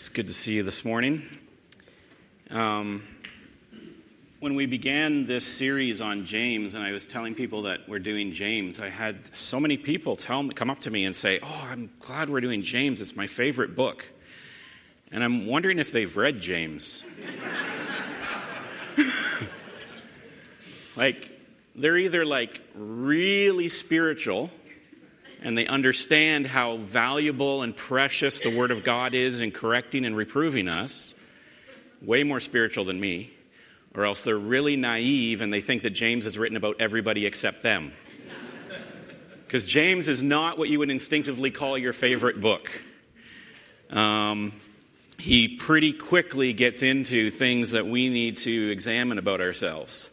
It's good to see you this morning. Um, when we began this series on James, and I was telling people that we're doing James, I had so many people tell me, come up to me and say, "Oh, I'm glad we're doing James. It's my favorite book." And I'm wondering if they've read James. like, they're either like really spiritual and they understand how valuable and precious the Word of God is in correcting and reproving us, way more spiritual than me, or else they're really naive and they think that James has written about everybody except them. Because James is not what you would instinctively call your favorite book. Um, he pretty quickly gets into things that we need to examine about ourselves.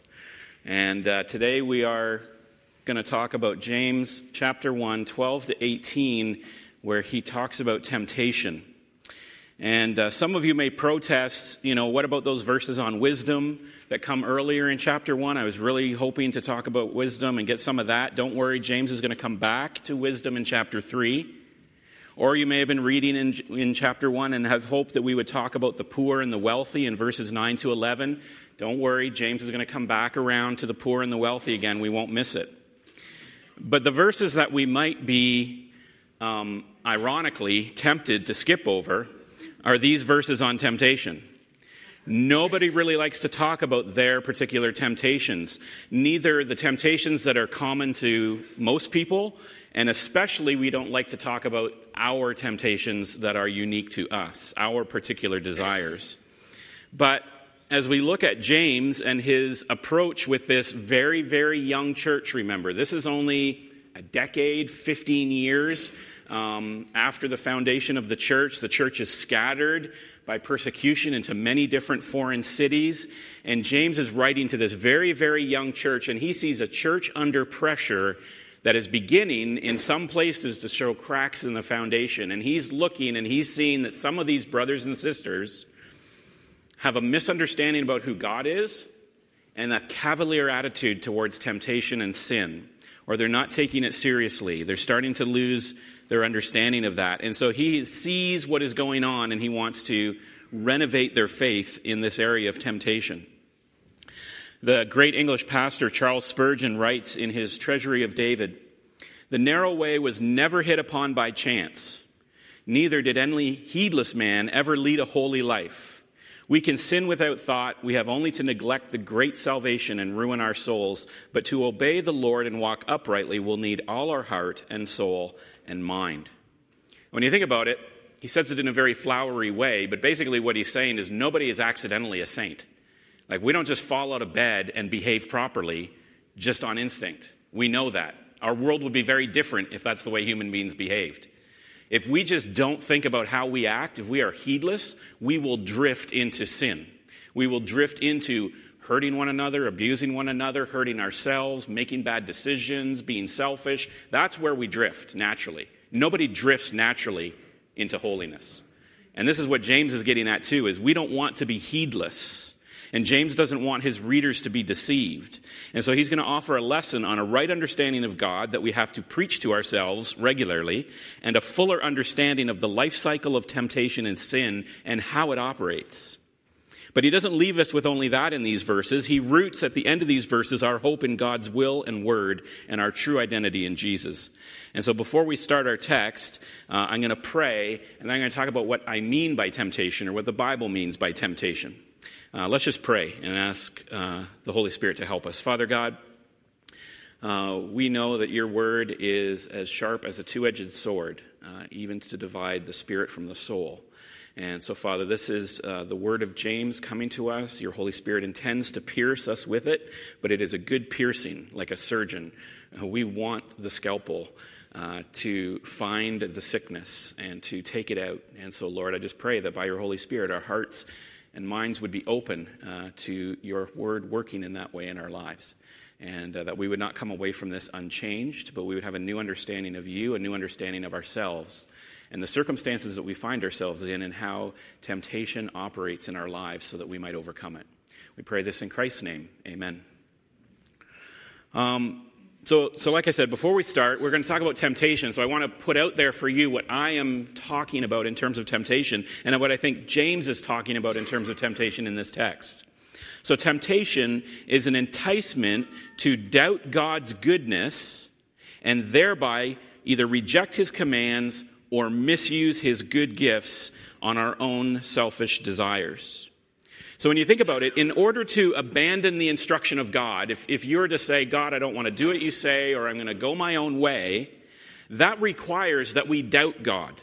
And uh, today we are going to talk about James chapter 1, 12 to 18, where he talks about temptation. And uh, some of you may protest, you know, what about those verses on wisdom that come earlier in chapter 1? I was really hoping to talk about wisdom and get some of that. Don't worry, James is going to come back to wisdom in chapter 3. Or you may have been reading in, in chapter 1 and have hoped that we would talk about the poor and the wealthy in verses 9 to 11. Don't worry, James is going to come back around to the poor and the wealthy again. We won't miss it. But the verses that we might be, um, ironically, tempted to skip over are these verses on temptation. Nobody really likes to talk about their particular temptations, neither the temptations that are common to most people, and especially we don't like to talk about our temptations that are unique to us, our particular desires. But as we look at James and his approach with this very, very young church, remember, this is only a decade, 15 years um, after the foundation of the church. The church is scattered by persecution into many different foreign cities. And James is writing to this very, very young church, and he sees a church under pressure that is beginning in some places to show cracks in the foundation. And he's looking and he's seeing that some of these brothers and sisters have a misunderstanding about who God is and a cavalier attitude towards temptation and sin, or they're not taking it seriously. They're starting to lose their understanding of that. And so he sees what is going on and he wants to renovate their faith in this area of temptation. The great English pastor Charles Spurgeon writes in his Treasury of David The narrow way was never hit upon by chance, neither did any heedless man ever lead a holy life. We can sin without thought. We have only to neglect the great salvation and ruin our souls. But to obey the Lord and walk uprightly will need all our heart and soul and mind. When you think about it, he says it in a very flowery way, but basically what he's saying is nobody is accidentally a saint. Like, we don't just fall out of bed and behave properly just on instinct. We know that. Our world would be very different if that's the way human beings behaved. If we just don't think about how we act, if we are heedless, we will drift into sin. We will drift into hurting one another, abusing one another, hurting ourselves, making bad decisions, being selfish. That's where we drift naturally. Nobody drifts naturally into holiness. And this is what James is getting at too is we don't want to be heedless. And James doesn't want his readers to be deceived. And so he's going to offer a lesson on a right understanding of God that we have to preach to ourselves regularly, and a fuller understanding of the life cycle of temptation and sin and how it operates. But he doesn't leave us with only that in these verses. He roots at the end of these verses our hope in God's will and word and our true identity in Jesus. And so before we start our text, uh, I'm going to pray and I'm going to talk about what I mean by temptation or what the Bible means by temptation. Uh, let's just pray and ask uh, the Holy Spirit to help us. Father God, uh, we know that your word is as sharp as a two edged sword, uh, even to divide the spirit from the soul. And so, Father, this is uh, the word of James coming to us. Your Holy Spirit intends to pierce us with it, but it is a good piercing, like a surgeon. Uh, we want the scalpel. Uh, to find the sickness and to take it out. And so, Lord, I just pray that by your Holy Spirit, our hearts and minds would be open uh, to your word working in that way in our lives. And uh, that we would not come away from this unchanged, but we would have a new understanding of you, a new understanding of ourselves, and the circumstances that we find ourselves in, and how temptation operates in our lives so that we might overcome it. We pray this in Christ's name. Amen. Um, So, so, like I said, before we start, we're going to talk about temptation. So, I want to put out there for you what I am talking about in terms of temptation and what I think James is talking about in terms of temptation in this text. So, temptation is an enticement to doubt God's goodness and thereby either reject his commands or misuse his good gifts on our own selfish desires. So when you think about it, in order to abandon the instruction of God, if, if you're to say, God, I don't want to do what you say, or I'm going to go my own way, that requires that we doubt God.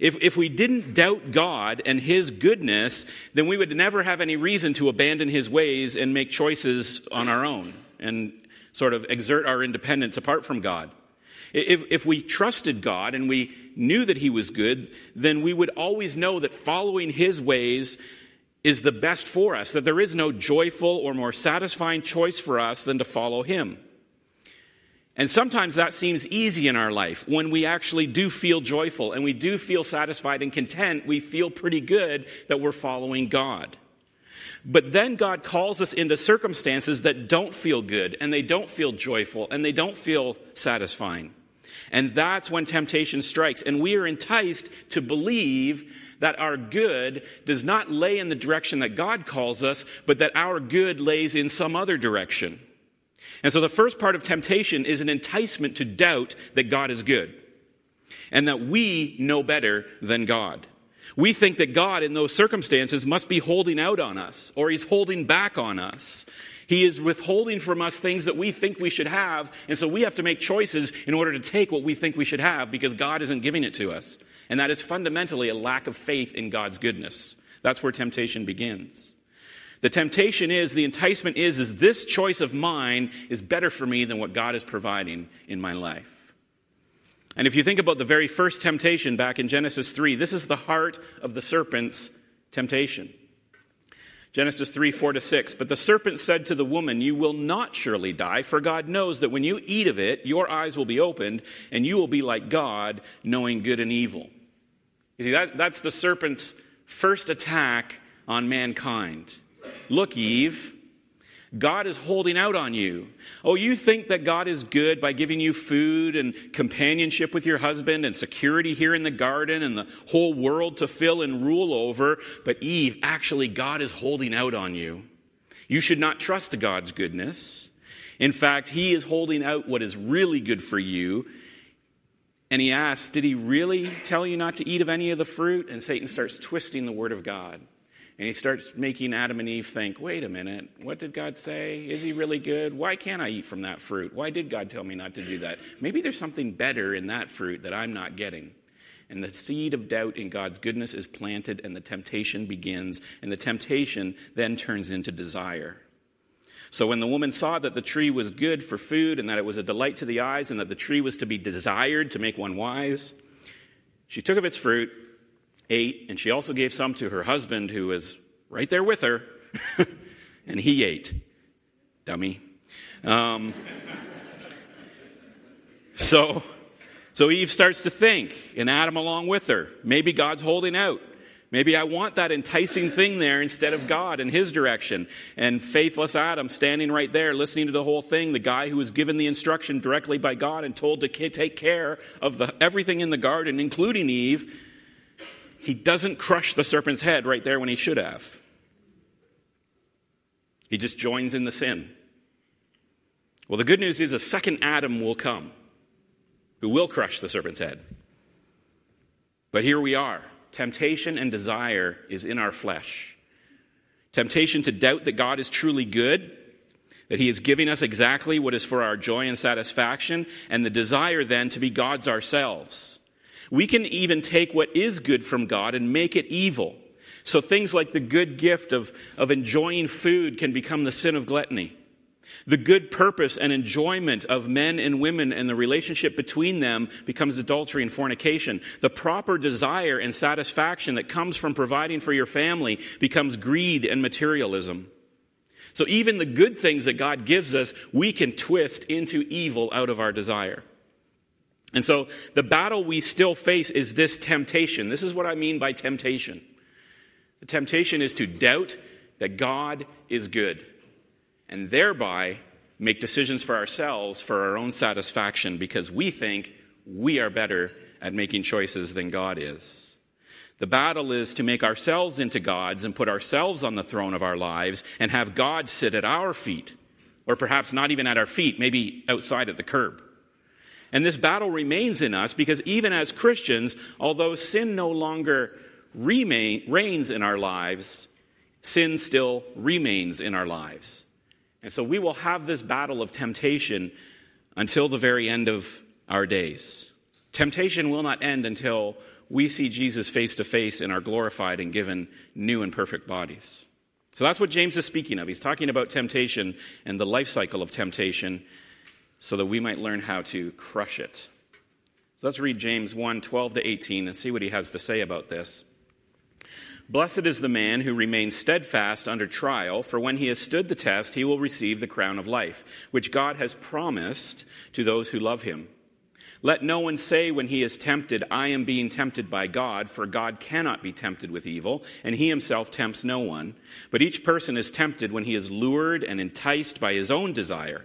If, if we didn't doubt God and His goodness, then we would never have any reason to abandon His ways and make choices on our own and sort of exert our independence apart from God. If, if we trusted God and we knew that He was good, then we would always know that following His ways is the best for us, that there is no joyful or more satisfying choice for us than to follow Him. And sometimes that seems easy in our life. When we actually do feel joyful and we do feel satisfied and content, we feel pretty good that we're following God. But then God calls us into circumstances that don't feel good and they don't feel joyful and they don't feel satisfying. And that's when temptation strikes. And we are enticed to believe that our good does not lay in the direction that God calls us, but that our good lays in some other direction. And so the first part of temptation is an enticement to doubt that God is good and that we know better than God. We think that God, in those circumstances, must be holding out on us or he's holding back on us. He is withholding from us things that we think we should have, and so we have to make choices in order to take what we think we should have because God isn't giving it to us. And that is fundamentally a lack of faith in God's goodness. That's where temptation begins. The temptation is, the enticement is, is this choice of mine is better for me than what God is providing in my life. And if you think about the very first temptation back in Genesis 3, this is the heart of the serpent's temptation. Genesis 3 4 to 6. But the serpent said to the woman, You will not surely die, for God knows that when you eat of it, your eyes will be opened, and you will be like God, knowing good and evil. You see, that, that's the serpent's first attack on mankind. Look, Eve, God is holding out on you. Oh, you think that God is good by giving you food and companionship with your husband and security here in the garden and the whole world to fill and rule over. But Eve, actually, God is holding out on you. You should not trust God's goodness. In fact, He is holding out what is really good for you and he asks, Did he really tell you not to eat of any of the fruit? And Satan starts twisting the word of God. And he starts making Adam and Eve think, wait a minute, what did God say? Is he really good? Why can't I eat from that fruit? Why did God tell me not to do that? Maybe there's something better in that fruit that I'm not getting. And the seed of doubt in God's goodness is planted, and the temptation begins. And the temptation then turns into desire. So when the woman saw that the tree was good for food and that it was a delight to the eyes and that the tree was to be desired to make one wise, she took of its fruit, ate, and she also gave some to her husband who was right there with her, and he ate. Dummy. Um, so, so Eve starts to think, and Adam along with her. Maybe God's holding out. Maybe I want that enticing thing there instead of God in his direction. And faithless Adam standing right there listening to the whole thing, the guy who was given the instruction directly by God and told to take care of the, everything in the garden, including Eve, he doesn't crush the serpent's head right there when he should have. He just joins in the sin. Well, the good news is a second Adam will come who will crush the serpent's head. But here we are temptation and desire is in our flesh. Temptation to doubt that God is truly good, that He is giving us exactly what is for our joy and satisfaction, and the desire then to be God's ourselves. We can even take what is good from God and make it evil. So things like the good gift of, of enjoying food can become the sin of gluttony. The good purpose and enjoyment of men and women and the relationship between them becomes adultery and fornication. The proper desire and satisfaction that comes from providing for your family becomes greed and materialism. So even the good things that God gives us, we can twist into evil out of our desire. And so the battle we still face is this temptation. This is what I mean by temptation. The temptation is to doubt that God is good and thereby make decisions for ourselves for our own satisfaction because we think we are better at making choices than God is. The battle is to make ourselves into gods and put ourselves on the throne of our lives and have God sit at our feet, or perhaps not even at our feet, maybe outside at the curb. And this battle remains in us because even as Christians, although sin no longer remain, reigns in our lives, sin still remains in our lives. And so we will have this battle of temptation until the very end of our days. Temptation will not end until we see Jesus face to face and are glorified and given new and perfect bodies. So that's what James is speaking of. He's talking about temptation and the life cycle of temptation so that we might learn how to crush it. So let's read James 1 12 to 18 and see what he has to say about this. Blessed is the man who remains steadfast under trial, for when he has stood the test, he will receive the crown of life, which God has promised to those who love him. Let no one say when he is tempted, I am being tempted by God, for God cannot be tempted with evil, and he himself tempts no one. But each person is tempted when he is lured and enticed by his own desire.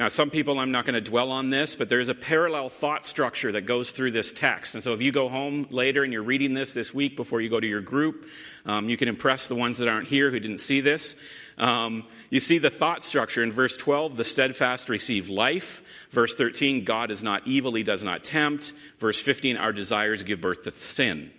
Now, some people, I'm not going to dwell on this, but there's a parallel thought structure that goes through this text. And so if you go home later and you're reading this this week before you go to your group, um, you can impress the ones that aren't here who didn't see this. Um, you see the thought structure in verse 12 the steadfast receive life. Verse 13, God is not evil, he does not tempt. Verse 15, our desires give birth to sin.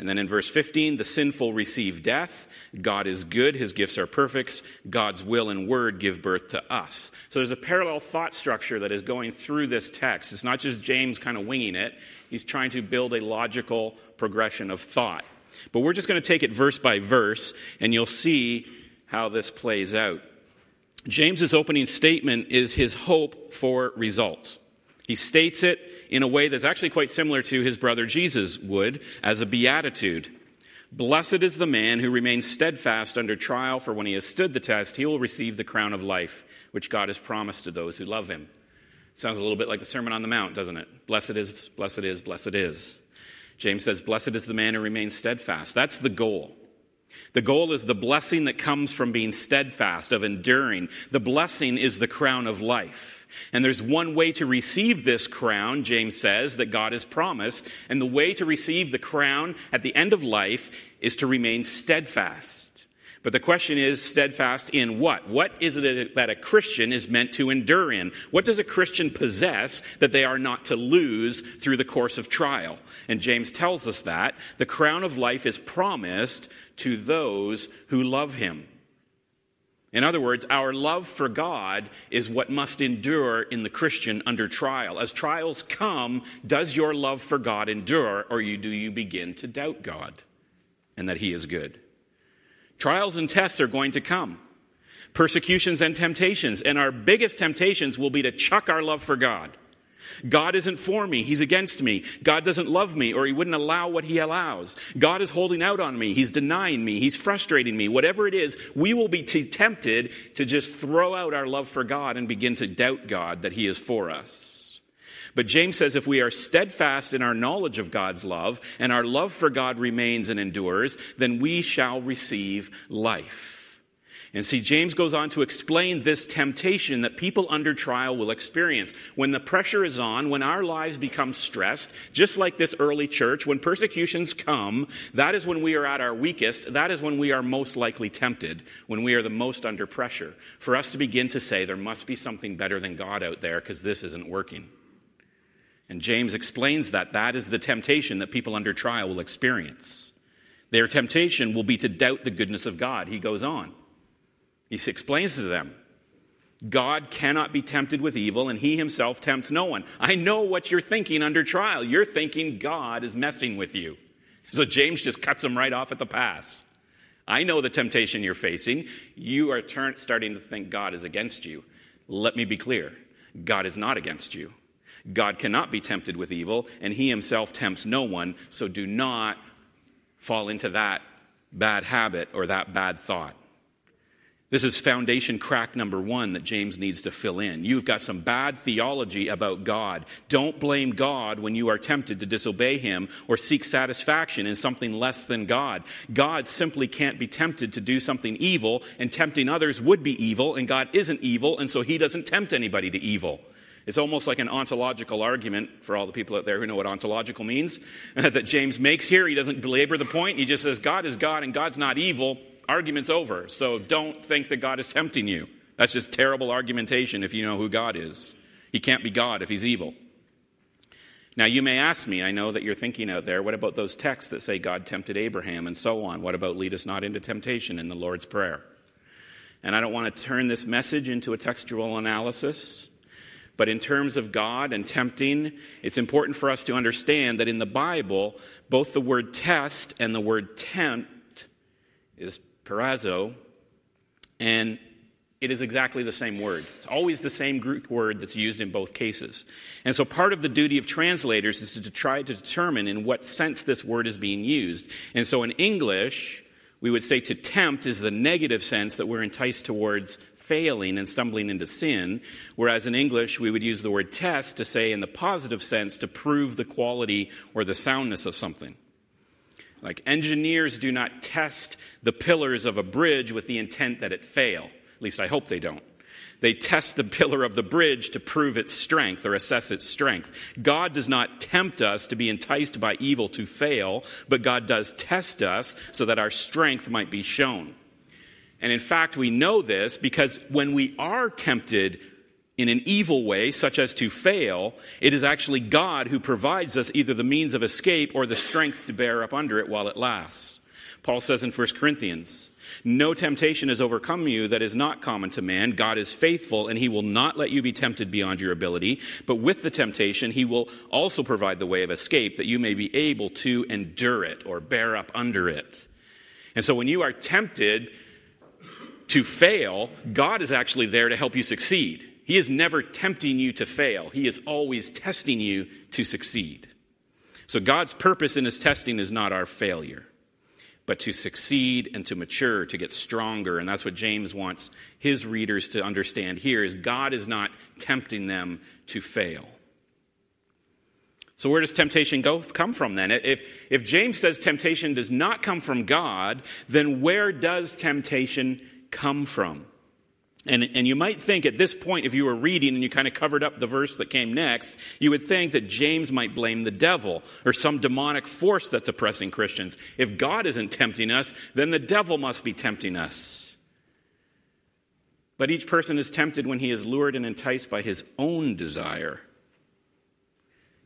And then in verse 15, the sinful receive death. God is good, his gifts are perfect. God's will and word give birth to us. So there's a parallel thought structure that is going through this text. It's not just James kind of winging it, he's trying to build a logical progression of thought. But we're just going to take it verse by verse, and you'll see how this plays out. James's opening statement is his hope for results. He states it in a way that's actually quite similar to his brother Jesus would as a beatitude. Blessed is the man who remains steadfast under trial, for when he has stood the test, he will receive the crown of life, which God has promised to those who love him. Sounds a little bit like the Sermon on the Mount, doesn't it? Blessed is, blessed is, blessed is. James says, Blessed is the man who remains steadfast. That's the goal. The goal is the blessing that comes from being steadfast, of enduring. The blessing is the crown of life. And there's one way to receive this crown, James says, that God has promised. And the way to receive the crown at the end of life is to remain steadfast. But the question is, steadfast in what? What is it that a Christian is meant to endure in? What does a Christian possess that they are not to lose through the course of trial? And James tells us that the crown of life is promised to those who love him. In other words, our love for God is what must endure in the Christian under trial. As trials come, does your love for God endure, or do you begin to doubt God and that He is good? Trials and tests are going to come, persecutions and temptations, and our biggest temptations will be to chuck our love for God God isn't for me, He's against me. God doesn't love me, or He wouldn't allow what He allows. God is holding out on me, He's denying me, He's frustrating me. Whatever it is, we will be tempted to just throw out our love for God and begin to doubt God that He is for us. But James says if we are steadfast in our knowledge of God's love and our love for God remains and endures, then we shall receive life. And see, James goes on to explain this temptation that people under trial will experience. When the pressure is on, when our lives become stressed, just like this early church, when persecutions come, that is when we are at our weakest. That is when we are most likely tempted, when we are the most under pressure. For us to begin to say, there must be something better than God out there because this isn't working. And James explains that that is the temptation that people under trial will experience. Their temptation will be to doubt the goodness of God. He goes on. He explains to them God cannot be tempted with evil, and he himself tempts no one. I know what you're thinking under trial. You're thinking God is messing with you. So James just cuts him right off at the pass. I know the temptation you're facing. You are turn, starting to think God is against you. Let me be clear God is not against you. God cannot be tempted with evil, and he himself tempts no one, so do not fall into that bad habit or that bad thought. This is foundation crack number one that James needs to fill in. You've got some bad theology about God. Don't blame God when you are tempted to disobey Him or seek satisfaction in something less than God. God simply can't be tempted to do something evil, and tempting others would be evil, and God isn't evil, and so He doesn't tempt anybody to evil. It's almost like an ontological argument for all the people out there who know what ontological means that James makes here. He doesn't belabor the point. He just says, God is God and God's not evil argument's over. So don't think that God is tempting you. That's just terrible argumentation if you know who God is. He can't be God if he's evil. Now, you may ask me, I know that you're thinking out there, what about those texts that say God tempted Abraham and so on? What about lead us not into temptation in the Lord's Prayer? And I don't want to turn this message into a textual analysis, but in terms of God and tempting, it's important for us to understand that in the Bible, both the word test and the word tempt is peirazo, and it is exactly the same word. It's always the same Greek word that's used in both cases. And so part of the duty of translators is to try to determine in what sense this word is being used. And so in English, we would say to tempt is the negative sense that we're enticed towards failing and stumbling into sin, whereas in English we would use the word test to say in the positive sense to prove the quality or the soundness of something. Like engineers do not test the pillars of a bridge with the intent that it fail. At least I hope they don't. They test the pillar of the bridge to prove its strength or assess its strength. God does not tempt us to be enticed by evil to fail, but God does test us so that our strength might be shown. And in fact, we know this because when we are tempted in an evil way, such as to fail, it is actually God who provides us either the means of escape or the strength to bear up under it while it lasts. Paul says in 1 Corinthians, No temptation has overcome you that is not common to man. God is faithful, and he will not let you be tempted beyond your ability. But with the temptation, he will also provide the way of escape that you may be able to endure it or bear up under it. And so when you are tempted to fail, God is actually there to help you succeed. He is never tempting you to fail, He is always testing you to succeed. So God's purpose in His testing is not our failure, but to succeed and to mature, to get stronger. And that's what James wants his readers to understand here is God is not tempting them to fail. So where does temptation go come from then? If, if James says temptation does not come from God, then where does temptation come from? And, and you might think at this point, if you were reading and you kind of covered up the verse that came next, you would think that James might blame the devil or some demonic force that's oppressing Christians. If God isn't tempting us, then the devil must be tempting us. But each person is tempted when he is lured and enticed by his own desire.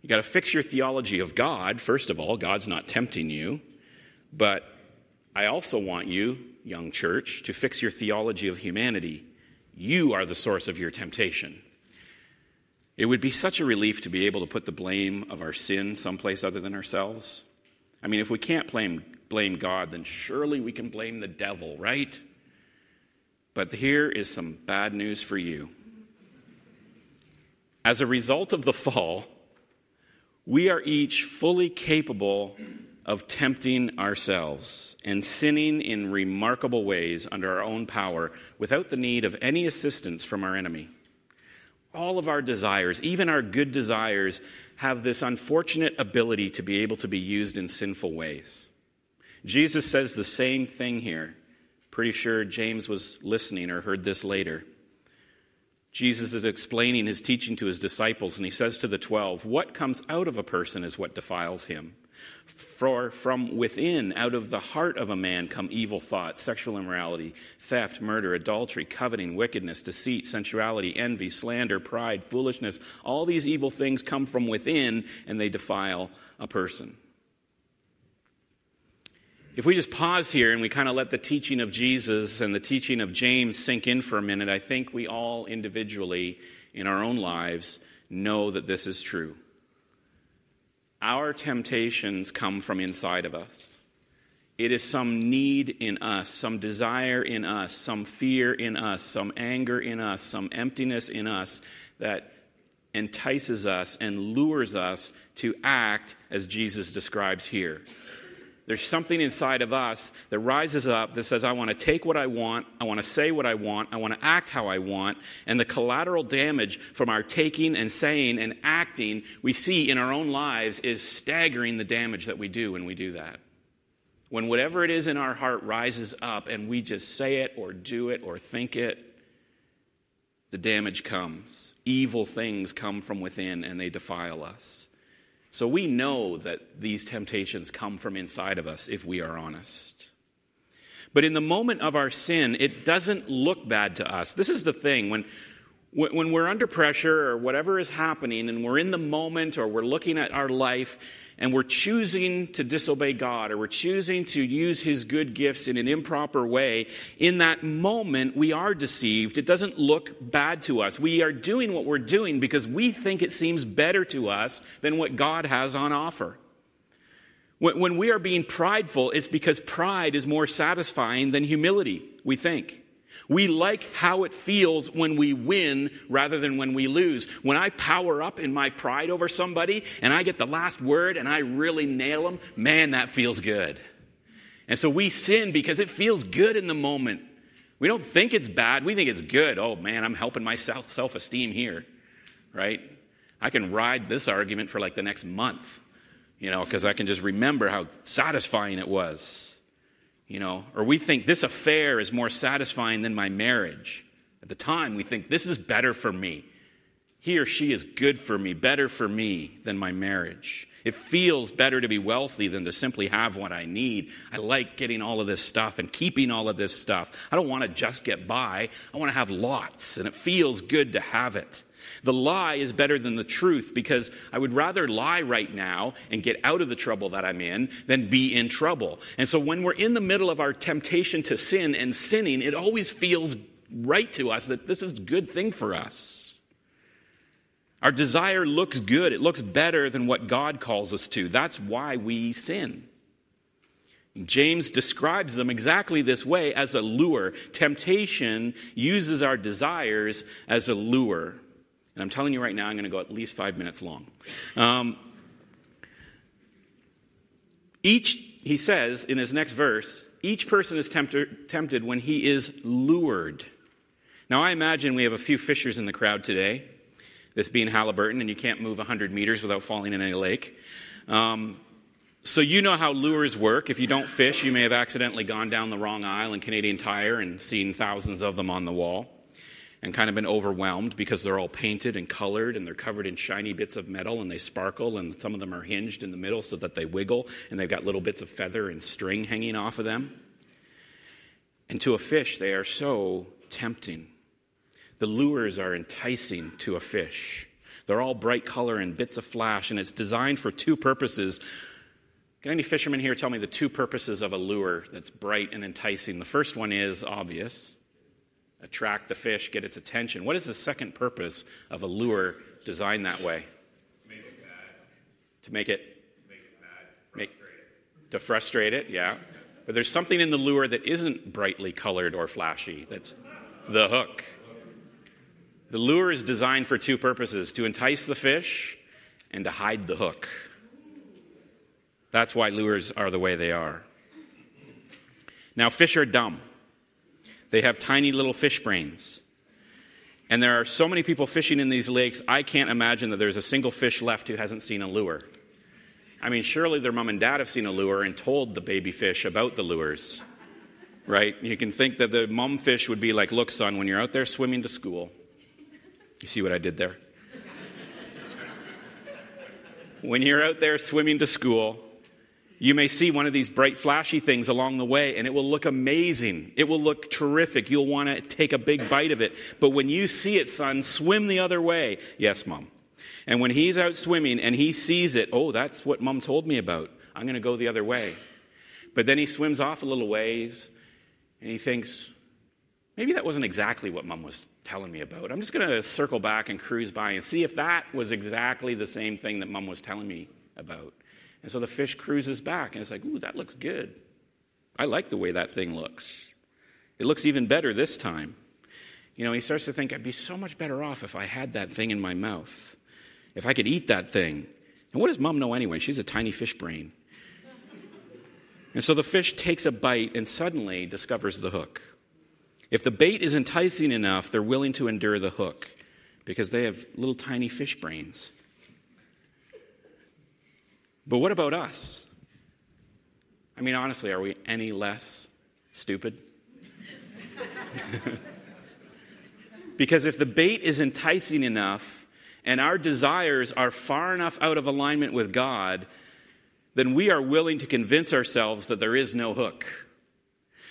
You got to fix your theology of God. First of all, God's not tempting you. But I also want you, young church, to fix your theology of humanity. You are the source of your temptation. It would be such a relief to be able to put the blame of our sin someplace other than ourselves. I mean, if we can't blame, blame God, then surely we can blame the devil, right? But here is some bad news for you. As a result of the fall, we are each fully capable of tempting ourselves and sinning in remarkable ways under our own power without the need of any assistance from our enemy. All of our desires, even our good desires, have this unfortunate ability to be able to be used in sinful ways. Jesus says the same thing here. Pretty sure James was listening or heard this later. Jesus is explaining his teaching to his disciples, and he says to the twelve, What comes out of a person is what defiles him. For from within, out of the heart of a man, come evil thoughts, sexual immorality, theft, murder, adultery, coveting, wickedness, deceit, sensuality, envy, slander, pride, foolishness. All these evil things come from within and they defile a person. If we just pause here and we kind of let the teaching of Jesus and the teaching of James sink in for a minute, I think we all individually in our own lives know that this is true. Our temptations come from inside of us. It is some need in us, some desire in us, some fear in us, some anger in us, some emptiness in us that entices us and lures us to act as Jesus describes here. There's something inside of us that rises up that says, I want to take what I want, I want to say what I want, I want to act how I want. And the collateral damage from our taking and saying and acting we see in our own lives is staggering the damage that we do when we do that. When whatever it is in our heart rises up and we just say it or do it or think it, the damage comes. Evil things come from within and they defile us. So we know that these temptations come from inside of us if we are honest. But in the moment of our sin, it doesn't look bad to us. This is the thing. When, when we're under pressure or whatever is happening and we're in the moment or we're looking at our life and we're choosing to disobey God or we're choosing to use His good gifts in an improper way, in that moment we are deceived. It doesn't look bad to us. We are doing what we're doing because we think it seems better to us than what God has on offer. When we are being prideful, it's because pride is more satisfying than humility, we think. We like how it feels when we win rather than when we lose. When I power up in my pride over somebody and I get the last word and I really nail them, man, that feels good. And so we sin because it feels good in the moment. We don't think it's bad, we think it's good. Oh man, I'm helping my self esteem here, right? I can ride this argument for like the next month, you know, because I can just remember how satisfying it was you know, or we think this affair is more satisfying than my marriage. At the time, we think this is better for me. He or she is good for me, better for me than my marriage. It feels better to be wealthy than to simply have what I need. I like getting all of this stuff and keeping all of this stuff. I don't want to just get by, I want to have lots, and it feels good to have it. The lie is better than the truth because I would rather lie right now and get out of the trouble that I'm in than be in trouble. And so when we're in the middle of our temptation to sin and sinning, it always feels right to us that this is a good thing for us. Our desire looks good, it looks better than what God calls us to. That's why we sin. James describes them exactly this way as a lure. Temptation uses our desires as a lure. And I'm telling you right now, I'm going to go at least five minutes long. Um, each, he says in his next verse, each person is tempted, tempted when he is lured. Now, I imagine we have a few fishers in the crowd today, this being Haliburton, and you can't move 100 meters without falling in a lake. Um, so, you know how lures work. If you don't fish, you may have accidentally gone down the wrong aisle in Canadian Tire and seen thousands of them on the wall and kind of been overwhelmed because they're all painted and colored and they're covered in shiny bits of metal and they sparkle and some of them are hinged in the middle so that they wiggle and they've got little bits of feather and string hanging off of them. And to a fish, they are so tempting. The lures are enticing to a fish. They're all bright color and bits of flash, and it's designed for two purposes. Can any fishermen here tell me the two purposes of a lure that's bright and enticing? The first one is obvious attract the fish, get its attention. What is the second purpose of a lure designed that way? To make it bad. To make it? Make it bad. Make, to frustrate it, yeah. But there's something in the lure that isn't brightly colored or flashy. That's the hook. The lure is designed for two purposes to entice the fish and to hide the hook. That's why lures are the way they are. Now, fish are dumb. They have tiny little fish brains. And there are so many people fishing in these lakes, I can't imagine that there's a single fish left who hasn't seen a lure. I mean, surely their mom and dad have seen a lure and told the baby fish about the lures, right? You can think that the mom fish would be like, Look, son, when you're out there swimming to school, you see what I did there? when you're out there swimming to school, you may see one of these bright, flashy things along the way, and it will look amazing. It will look terrific. You'll want to take a big bite of it. But when you see it, son, swim the other way. Yes, mom. And when he's out swimming and he sees it, oh, that's what mom told me about. I'm going to go the other way. But then he swims off a little ways, and he thinks, maybe that wasn't exactly what mom was telling me about. I'm just going to circle back and cruise by and see if that was exactly the same thing that mom was telling me about. And so the fish cruises back, and it's like, ooh, that looks good. I like the way that thing looks. It looks even better this time. You know, he starts to think, I'd be so much better off if I had that thing in my mouth. if I could eat that thing. And what does mom know anyway? She's a tiny fish brain. And so the fish takes a bite and suddenly discovers the hook. If the bait is enticing enough, they're willing to endure the hook because they have little tiny fish brains. But what about us? I mean, honestly, are we any less stupid? because if the bait is enticing enough and our desires are far enough out of alignment with God, then we are willing to convince ourselves that there is no hook.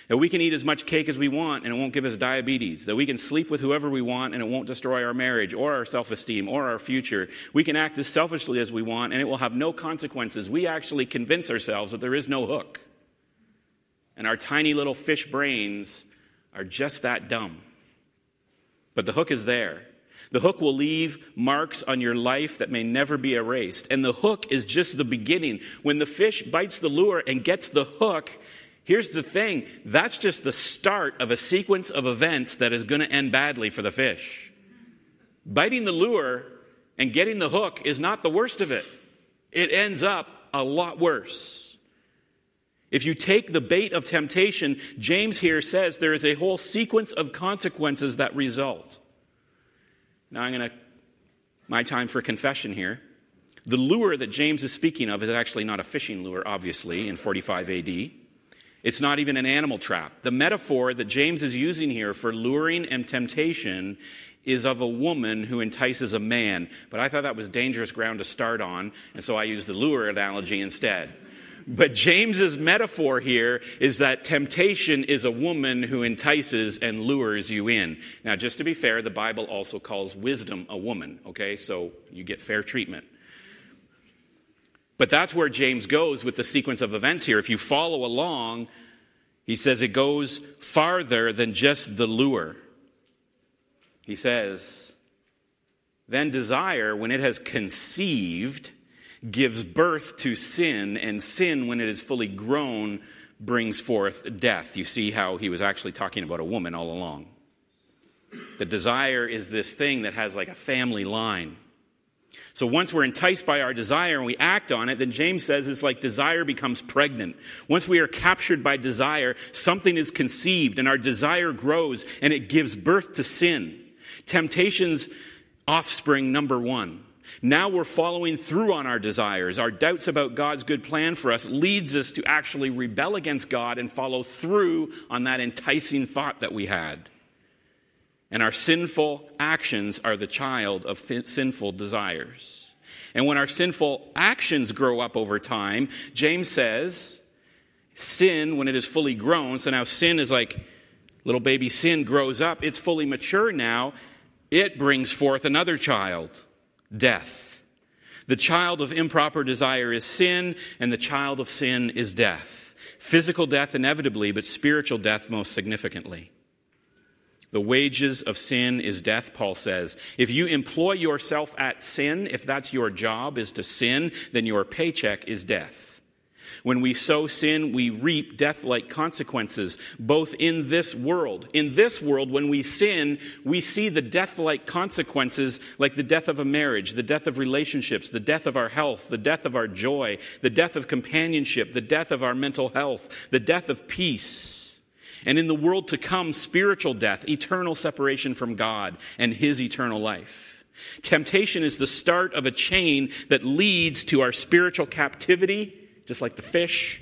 That we can eat as much cake as we want and it won't give us diabetes. That we can sleep with whoever we want and it won't destroy our marriage or our self esteem or our future. We can act as selfishly as we want and it will have no consequences. We actually convince ourselves that there is no hook. And our tiny little fish brains are just that dumb. But the hook is there. The hook will leave marks on your life that may never be erased. And the hook is just the beginning. When the fish bites the lure and gets the hook, here's the thing that's just the start of a sequence of events that is going to end badly for the fish. Biting the lure and getting the hook is not the worst of it, it ends up a lot worse. If you take the bait of temptation, James here says there is a whole sequence of consequences that result. Now I'm going to, my time for confession here. The lure that James is speaking of is actually not a fishing lure, obviously, in 45 AD. It's not even an animal trap. The metaphor that James is using here for luring and temptation is of a woman who entices a man. But I thought that was dangerous ground to start on, and so I used the lure analogy instead. But James's metaphor here is that temptation is a woman who entices and lures you in. Now, just to be fair, the Bible also calls wisdom a woman, okay? So you get fair treatment. But that's where James goes with the sequence of events here. If you follow along, he says it goes farther than just the lure. He says, then desire, when it has conceived, gives birth to sin, and sin, when it is fully grown, brings forth death. You see how he was actually talking about a woman all along. The desire is this thing that has like a family line. So once we're enticed by our desire and we act on it, then James says it's like desire becomes pregnant. Once we are captured by desire, something is conceived and our desire grows and it gives birth to sin. Temptation's offspring number one. Now we're following through on our desires. Our doubts about God's good plan for us leads us to actually rebel against God and follow through on that enticing thought that we had. And our sinful actions are the child of th- sinful desires. And when our sinful actions grow up over time, James says, sin, when it is fully grown, so now sin is like little baby sin grows up, it's fully mature now, it brings forth another child death. The child of improper desire is sin, and the child of sin is death. Physical death, inevitably, but spiritual death most significantly. The wages of sin is death, Paul says. If you employ yourself at sin, if that's your job is to sin, then your paycheck is death. When we sow sin, we reap death like consequences, both in this world. In this world, when we sin, we see the death like consequences, like the death of a marriage, the death of relationships, the death of our health, the death of our joy, the death of companionship, the death of our mental health, the death of peace. And in the world to come, spiritual death, eternal separation from God and His eternal life. Temptation is the start of a chain that leads to our spiritual captivity just like the fish,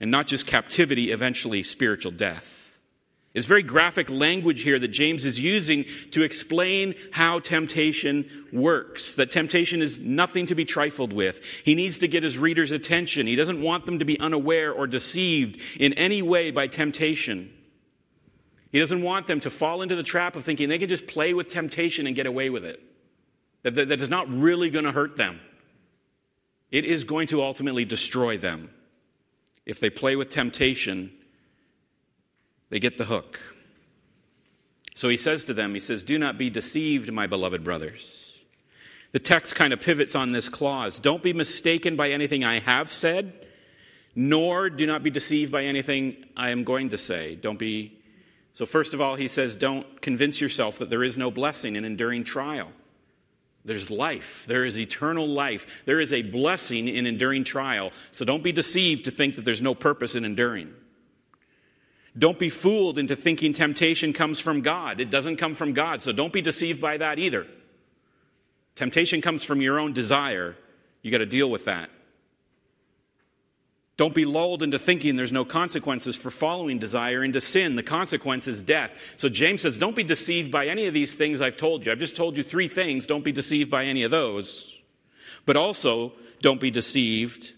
and not just captivity, eventually spiritual death. It's very graphic language here that James is using to explain how temptation works. That temptation is nothing to be trifled with. He needs to get his readers' attention. He doesn't want them to be unaware or deceived in any way by temptation. He doesn't want them to fall into the trap of thinking they can just play with temptation and get away with it. That, that, that is not really going to hurt them. It is going to ultimately destroy them. If they play with temptation, they get the hook. So he says to them, he says, Do not be deceived, my beloved brothers. The text kind of pivots on this clause. Don't be mistaken by anything I have said, nor do not be deceived by anything I am going to say. Don't be. So, first of all, he says, Don't convince yourself that there is no blessing in enduring trial. There's life. There is eternal life. There is a blessing in enduring trial. So don't be deceived to think that there's no purpose in enduring. Don't be fooled into thinking temptation comes from God. It doesn't come from God, so don't be deceived by that either. Temptation comes from your own desire. You got to deal with that. Don't be lulled into thinking there's no consequences for following desire into sin. The consequence is death. So James says, don't be deceived by any of these things I've told you. I've just told you three things. Don't be deceived by any of those. But also, don't be deceived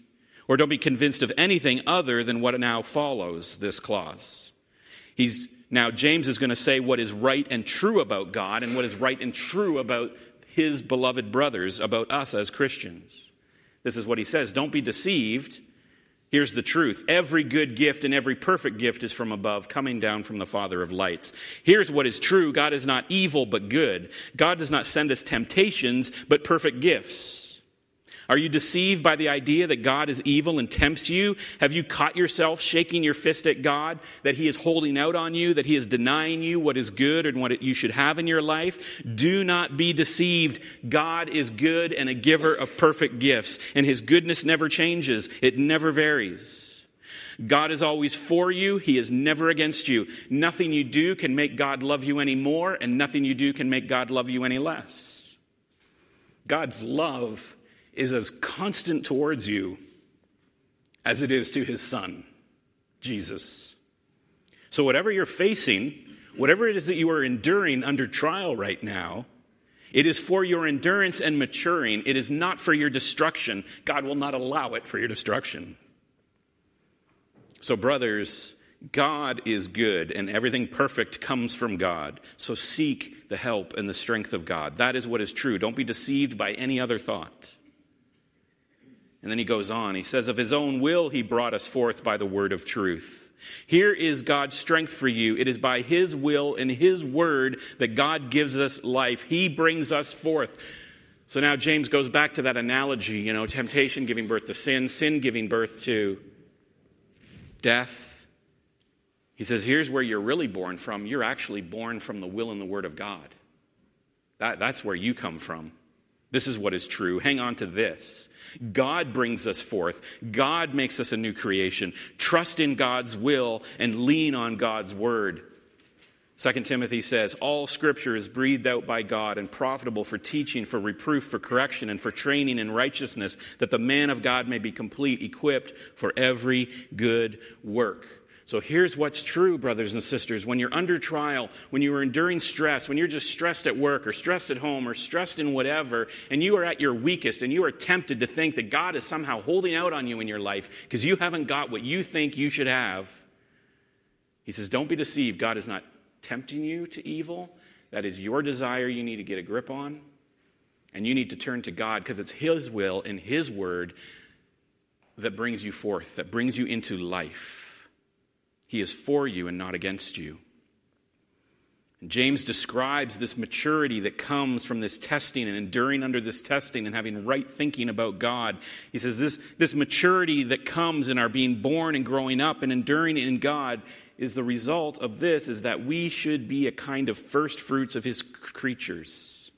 or don't be convinced of anything other than what now follows this clause. He's now James is going to say what is right and true about God and what is right and true about his beloved brothers, about us as Christians. This is what he says, don't be deceived Here's the truth every good gift and every perfect gift is from above, coming down from the Father of lights. Here's what is true God is not evil, but good. God does not send us temptations, but perfect gifts. Are you deceived by the idea that God is evil and tempts you? Have you caught yourself shaking your fist at God, that He is holding out on you, that He is denying you what is good and what you should have in your life? Do not be deceived. God is good and a giver of perfect gifts, and His goodness never changes, it never varies. God is always for you. He is never against you. Nothing you do can make God love you any more, and nothing you do can make God love you any less. God's love is as constant towards you as it is to his son, Jesus. So, whatever you're facing, whatever it is that you are enduring under trial right now, it is for your endurance and maturing. It is not for your destruction. God will not allow it for your destruction. So, brothers, God is good and everything perfect comes from God. So, seek the help and the strength of God. That is what is true. Don't be deceived by any other thought. And then he goes on. He says, Of his own will, he brought us forth by the word of truth. Here is God's strength for you. It is by his will and his word that God gives us life. He brings us forth. So now James goes back to that analogy, you know, temptation giving birth to sin, sin giving birth to death. He says, Here's where you're really born from. You're actually born from the will and the word of God. That, that's where you come from. This is what is true. Hang on to this. God brings us forth. God makes us a new creation. Trust in God's will and lean on God's word. 2 Timothy says, All scripture is breathed out by God and profitable for teaching, for reproof, for correction, and for training in righteousness, that the man of God may be complete, equipped for every good work. So here's what's true, brothers and sisters. When you're under trial, when you are enduring stress, when you're just stressed at work or stressed at home or stressed in whatever, and you are at your weakest and you are tempted to think that God is somehow holding out on you in your life because you haven't got what you think you should have, he says, Don't be deceived. God is not tempting you to evil. That is your desire you need to get a grip on. And you need to turn to God because it's His will and His word that brings you forth, that brings you into life. He is for you and not against you. James describes this maturity that comes from this testing and enduring under this testing and having right thinking about God. He says this, this maturity that comes in our being born and growing up and enduring in God is the result of this is that we should be a kind of first fruits of his creatures.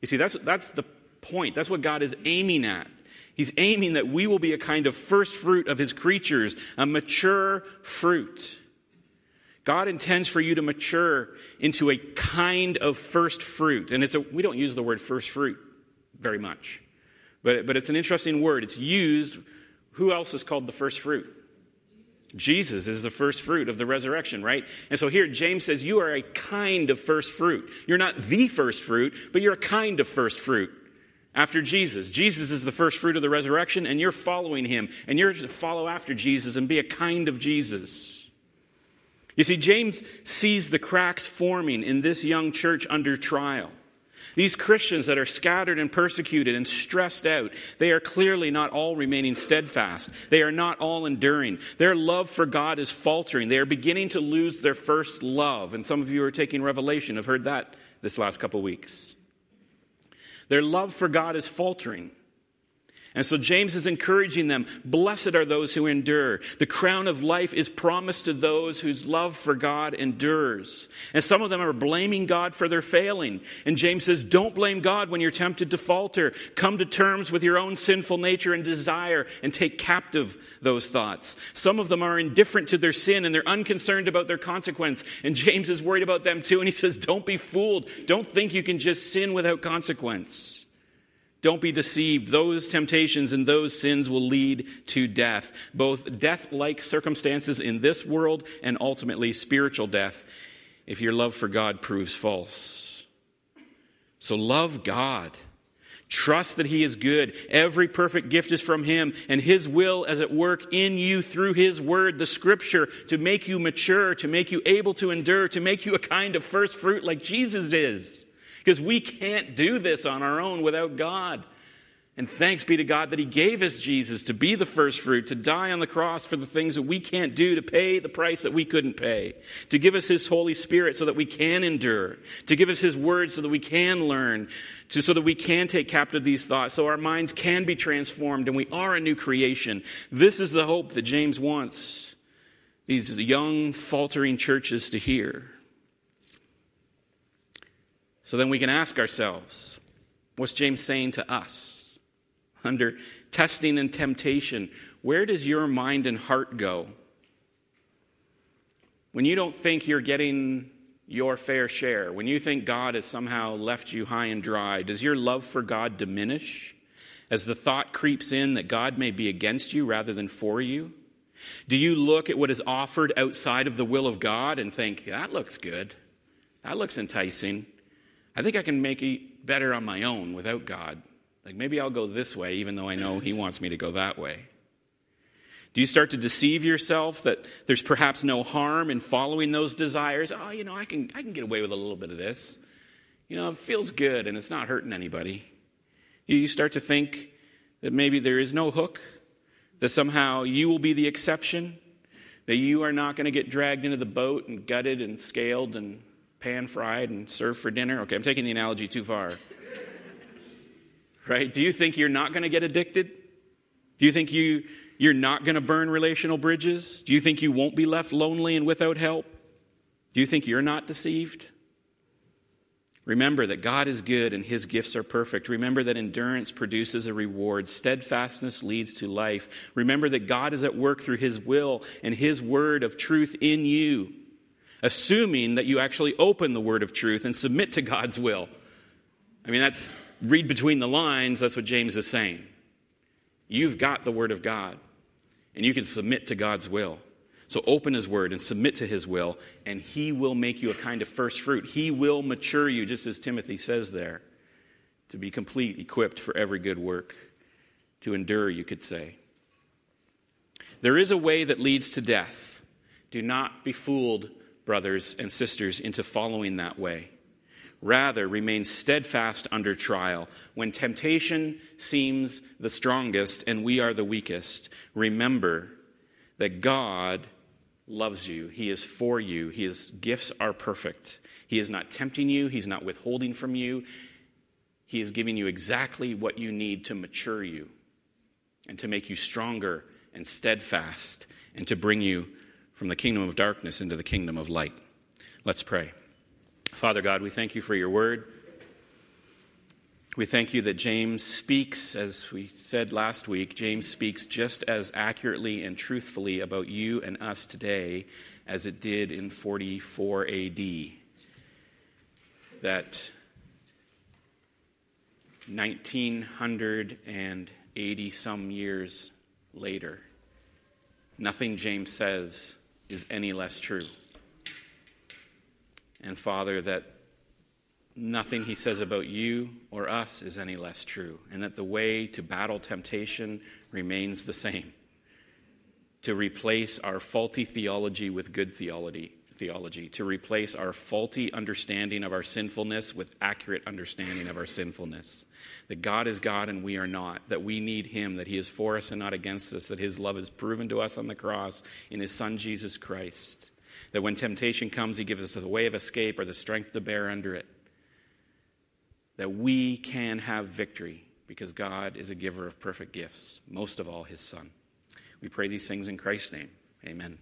You see, that's, that's the point. That's what God is aiming at. He's aiming that we will be a kind of first fruit of his creatures, a mature fruit. God intends for you to mature into a kind of first fruit. And it's a, we don't use the word first fruit very much, but, but it's an interesting word. It's used. Who else is called the first fruit? Jesus is the first fruit of the resurrection, right? And so here James says you are a kind of first fruit. You're not the first fruit, but you're a kind of first fruit after Jesus. Jesus is the first fruit of the resurrection, and you're following him, and you're to follow after Jesus and be a kind of Jesus. You see, James sees the cracks forming in this young church under trial. These Christians that are scattered and persecuted and stressed out, they are clearly not all remaining steadfast. They are not all enduring. Their love for God is faltering. They are beginning to lose their first love. And some of you who are taking Revelation have heard that this last couple weeks. Their love for God is faltering. And so James is encouraging them Blessed are those who endure. The crown of life is promised to those whose love for God endures. And some of them are blaming God for their failing. And James says, Don't blame God when you're tempted to falter. Come to terms with your own sinful nature and desire and take captive those thoughts. Some of them are indifferent to their sin and they're unconcerned about their consequence. And James is worried about them too. And he says, Don't be fooled. Don't think you can just sin without consequence. Don't be deceived. Those temptations and those sins will lead to death, both death like circumstances in this world and ultimately spiritual death if your love for God proves false. So love God. Trust that He is good. Every perfect gift is from Him, and His will is at work in you through His Word, the Scripture, to make you mature, to make you able to endure, to make you a kind of first fruit like Jesus is because we can't do this on our own without God. And thanks be to God that He gave us Jesus to be the first fruit, to die on the cross for the things that we can't do, to pay the price that we couldn't pay, to give us His Holy Spirit so that we can endure, to give us His Word so that we can learn, to, so that we can take captive these thoughts, so our minds can be transformed and we are a new creation. This is the hope that James wants these young, faltering churches to hear. So then we can ask ourselves what's James saying to us? Under testing and temptation, where does your mind and heart go? When you don't think you're getting your fair share, when you think God has somehow left you high and dry, does your love for God diminish as the thought creeps in that God may be against you rather than for you? Do you look at what is offered outside of the will of God and think, that looks good? That looks enticing. I think I can make it better on my own without God. Like maybe I'll go this way, even though I know He wants me to go that way. Do you start to deceive yourself that there's perhaps no harm in following those desires? Oh, you know, I can, I can get away with a little bit of this. You know, it feels good and it's not hurting anybody. You start to think that maybe there is no hook, that somehow you will be the exception, that you are not going to get dragged into the boat and gutted and scaled and pan fried and served for dinner? Okay, I'm taking the analogy too far. right? Do you think you're not going to get addicted? Do you think you, you're not going to burn relational bridges? Do you think you won't be left lonely and without help? Do you think you're not deceived? Remember that God is good and his gifts are perfect. Remember that endurance produces a reward. Steadfastness leads to life. Remember that God is at work through his will and his word of truth in you assuming that you actually open the word of truth and submit to God's will. I mean, that's read between the lines, that's what James is saying. You've got the word of God, and you can submit to God's will. So open his word and submit to his will, and he will make you a kind of first fruit. He will mature you, just as Timothy says there, to be complete, equipped for every good work, to endure, you could say. There is a way that leads to death. Do not be fooled brothers and sisters, into following that way. Rather, remain steadfast under trial. When temptation seems the strongest and we are the weakest, remember that God loves you. He is for you. His gifts are perfect. He is not tempting you, He's not withholding from you. He is giving you exactly what you need to mature you and to make you stronger and steadfast and to bring you from the kingdom of darkness into the kingdom of light. Let's pray. Father God, we thank you for your word. We thank you that James speaks, as we said last week, James speaks just as accurately and truthfully about you and us today as it did in 44 AD. That 1980 some years later, nothing James says is any less true. And Father, that nothing he says about you or us is any less true, and that the way to battle temptation remains the same to replace our faulty theology with good theology theology, to replace our faulty understanding of our sinfulness with accurate understanding of our sinfulness. That God is God and we are not, that we need Him, that He is for us and not against us, that His love is proven to us on the cross in His Son Jesus Christ. That when temptation comes, He gives us the way of escape or the strength to bear under it. That we can have victory because God is a giver of perfect gifts, most of all his Son. We pray these things in Christ's name. Amen.